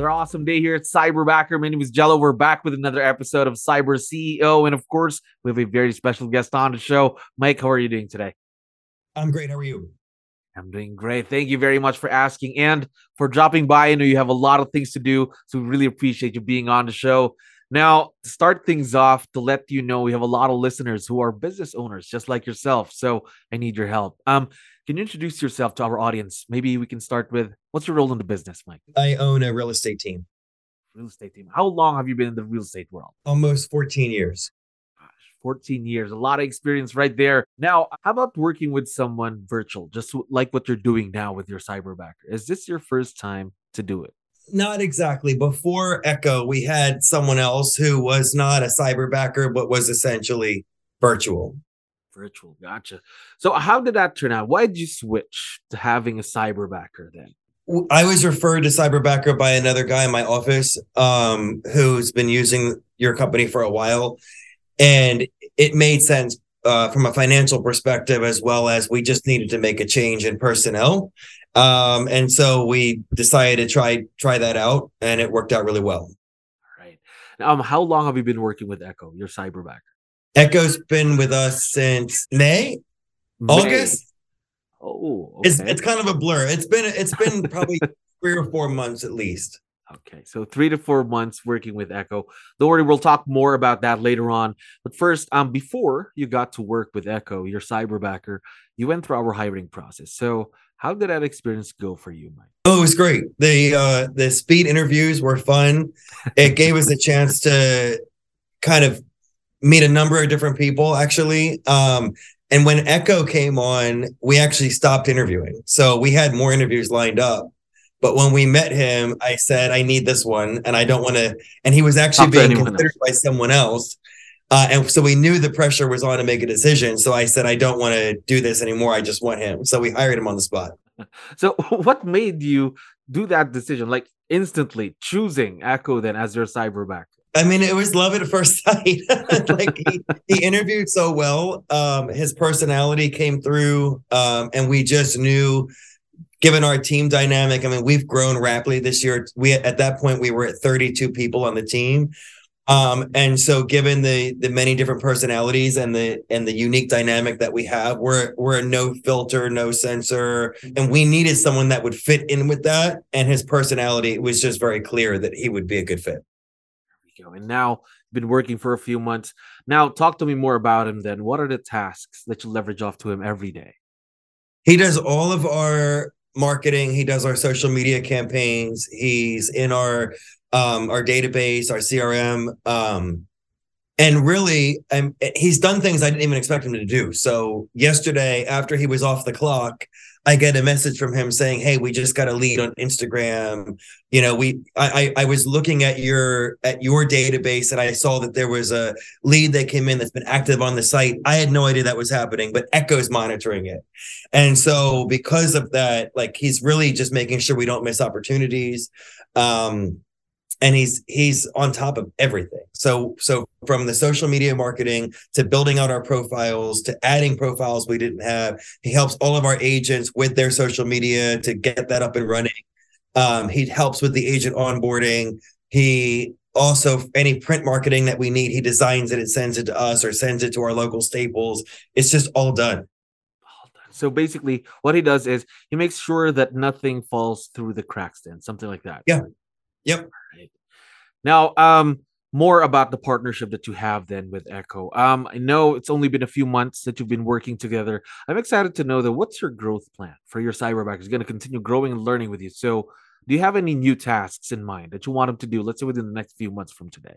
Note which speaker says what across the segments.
Speaker 1: Another awesome day here at Cyberbacker. My name is Jello. We're back with another episode of Cyber CEO. And of course, we have a very special guest on the show. Mike, how are you doing today?
Speaker 2: I'm great. How are you?
Speaker 1: I'm doing great. Thank you very much for asking and for dropping by. I know you have a lot of things to do, so we really appreciate you being on the show. Now, to start things off, to let you know, we have a lot of listeners who are business owners just like yourself. So I need your help. Um, can you introduce yourself to our audience? Maybe we can start with what's your role in the business, Mike?
Speaker 2: I own a real estate team.
Speaker 1: Real estate team. How long have you been in the real estate world?
Speaker 2: Almost 14 years.
Speaker 1: Gosh, 14 years. A lot of experience right there. Now, how about working with someone virtual, just like what you're doing now with your cyberbacker? Is this your first time to do it?
Speaker 2: Not exactly. Before Echo, we had someone else who was not a cyberbacker, but was essentially virtual
Speaker 1: virtual. Gotcha. So how did that turn out? Why did you switch to having a cyberbacker then?
Speaker 2: I was referred to cyberbacker by another guy in my office um, who's been using your company for a while, and it made sense uh, from a financial perspective as well as we just needed to make a change in personnel. Um, and so we decided to try try that out, and it worked out really well.
Speaker 1: All right. Um, how long have you been working with Echo, your cyberbacker?
Speaker 2: Echo's been with us since May, May. August.
Speaker 1: Oh, okay.
Speaker 2: it's it's kind of a blur. It's been it's been probably three or four months at least.
Speaker 1: Okay, so three to four months working with Echo. Don't worry, we'll talk more about that later on. But first, um, before you got to work with Echo, your cyberbacker, you went through our hiring process. So, how did that experience go for you, Mike?
Speaker 2: Oh, it was great. The uh, the speed interviews were fun. It gave us a chance to kind of meet a number of different people actually. Um, and when Echo came on, we actually stopped interviewing. So we had more interviews lined up. But when we met him, I said, I need this one and I don't want to. And he was actually being considered else. by someone else. Uh, and so we knew the pressure was on to make a decision. So I said, I don't want to do this anymore. I just want him. So we hired him on the spot.
Speaker 1: So what made you do that decision? Like instantly choosing Echo then as your cyberback?
Speaker 2: I mean, it was love at first sight. like he, he, interviewed so well. Um, his personality came through, um, and we just knew, given our team dynamic. I mean, we've grown rapidly this year. We at that point we were at 32 people on the team. Um, and so given the the many different personalities and the and the unique dynamic that we have, we're we're a no filter, no censor, and we needed someone that would fit in with that. And his personality was just very clear that he would be a good fit There we
Speaker 1: go. And now been working for a few months. Now, talk to me more about him. Then, what are the tasks that you leverage off to him every day?
Speaker 2: He does all of our marketing. He does our social media campaigns. He's in our um, our database, our CRM. Um, and really um, he's done things i didn't even expect him to do so yesterday after he was off the clock i get a message from him saying hey we just got a lead on instagram. You know we i i was looking at your at your database and i saw that there was a lead that came in that's been active on the site. I had no idea that was happening but echo's monitoring it. And so because of that like he's really just making sure we don't miss opportunities um and he's he's on top of everything so so from the social media marketing to building out our profiles to adding profiles we didn't have he helps all of our agents with their social media to get that up and running um, he helps with the agent onboarding he also any print marketing that we need he designs it and sends it to us or sends it to our local staples it's just all done
Speaker 1: so basically, what he does is he makes sure that nothing falls through the cracks, then something like that.
Speaker 2: Yeah. Yep.
Speaker 1: Right. Now, um, more about the partnership that you have then with Echo. Um, I know it's only been a few months that you've been working together. I'm excited to know that what's your growth plan for your cyberback is going to continue growing and learning with you. So, do you have any new tasks in mind that you want him to do? Let's say within the next few months from today.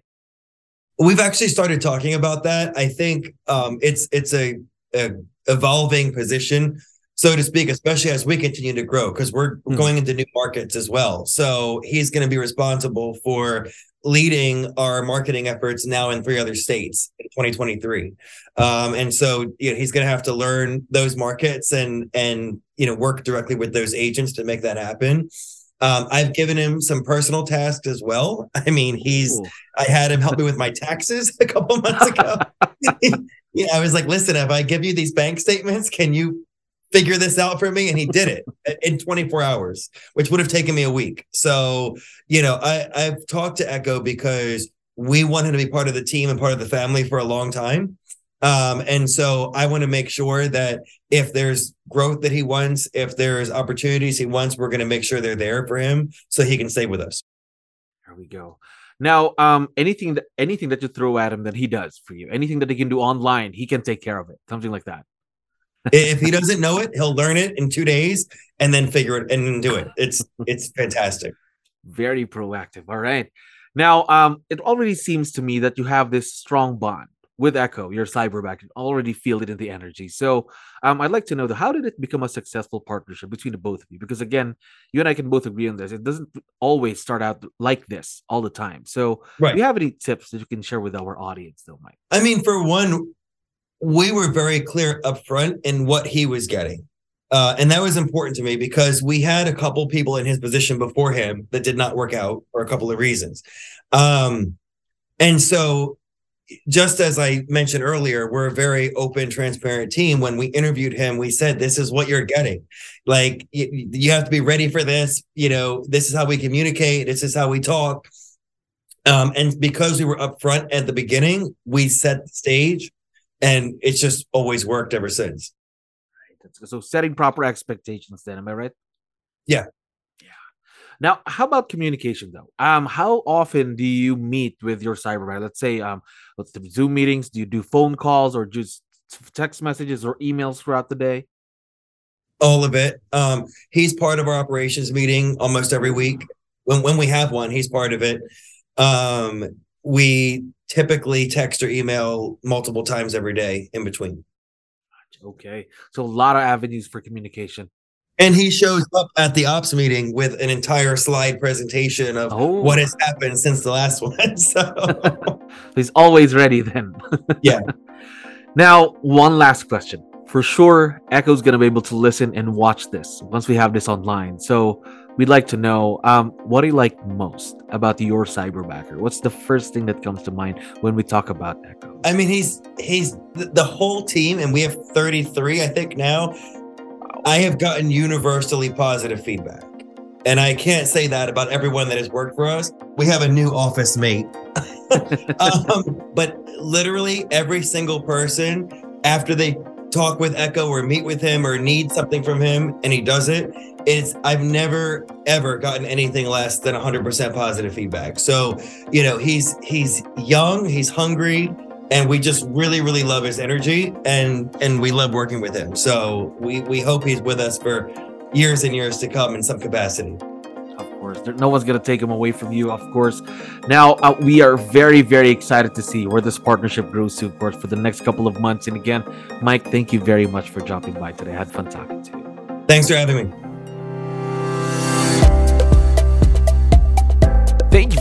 Speaker 2: We've actually started talking about that. I think um, it's it's a, a evolving position so to speak, especially as we continue to grow, because we're
Speaker 1: Mhm.
Speaker 2: going into new markets as well. So he's going to be responsible for leading our marketing efforts now in three other states in 2023. Um, and so you know, he's going to have to learn those markets and and you know work directly with those agents to make that happen. Um, I've given him some personal tasks as well. I mean, he's
Speaker 1: Ooh.
Speaker 2: I had him help me with my taxes a couple months ago. yeah, I was like, listen, if I give you these bank statements, can you figure this out for me? And he did it in 24 hours, which would have taken me a week. So, you know, I, I've talked to Echo because we want him to be part of the team and part of the family for a long time. Um, and so I want to make sure that if there's growth that he wants, if there's opportunities he wants, we're going to make sure they're there for him so he can stay with us.
Speaker 1: There we go. Now, um, anything that anything that you throw at him that he does for you, anything that he can do online, he can take care of it. Something like that.
Speaker 2: If he doesn't know it, he'll learn it in two days and then figure it and do it. It's it's fantastic.
Speaker 1: Very proactive. All right. Now, um, it already seems to me that you have this strong bond with Echo, your cyberback. You already feel it in the energy. So, um, I'd like to know the, how did it become a successful partnership between the both of you? Because again, you and I can both agree on this. It doesn't always start out like this all the time. So,
Speaker 2: Right.
Speaker 1: do you have any tips that you can share with our audience, though, Mike?
Speaker 2: I mean, for one, we were very clear up front in what he was getting. Uh, and that was important to me because we had a couple people in his position before him that did not work out for a couple of reasons. Um, and so, just as I mentioned earlier, we're a very open, transparent team. When we interviewed him, we said, This is what you're getting. Like, you, you have to be ready for this. You know, this is how we communicate, this is how we talk. Um, and because we were upfront at the beginning, we set the stage and it's just always worked ever since.
Speaker 1: That's- So setting proper expectations then, am I right?
Speaker 2: Yeah.
Speaker 1: Yeah. Now, how about communication though? Um, how often do you meet with your cyberback? Let's say um let's do Zoom meetings, do you do phone calls or just text messages or emails throughout the day?
Speaker 2: All of it. Um, he's part of our operations meeting almost every week. When when we have one, he's part of it. Um, we typically text or email multiple times every day in between.
Speaker 1: Okay. So a lot of avenues for communication.
Speaker 2: And he shows up at the ops meeting with an entire slide presentation of
Speaker 1: Oh,
Speaker 2: what has happened since the last one. So
Speaker 1: he's always ready then.
Speaker 2: Yeah.
Speaker 1: now, one last question. For sure, Echo's going to be able to listen and watch this once we have this online. So we'd like to know um, what do you like most about your cyberbacker? What's the first thing that comes to mind when we talk about Echo?
Speaker 2: I mean, he's he's the, the whole team, and we have 33, I think now. I have gotten universally positive feedback. And I can't say that about everyone that has worked for us. We have a new office mate. um, but literally every single person, after they talk with Echo or meet with him or need something from him and he does it, it's I've never ever gotten anything less than 100% positive feedback. So, you know, he's he's young, he's hungry, and we just really really love his energy and and we love working with him. So, we we hope he's with us for years and years to come in some capacity.
Speaker 1: Of course, there, no one's going to take him away from you, of course. Now, uh, we are very, very excited to see where this partnership grows to, of course, for the next couple of months. And again, Mike, thank you very much for dropping by today. I had fun talking to you.
Speaker 2: Thanks for having me.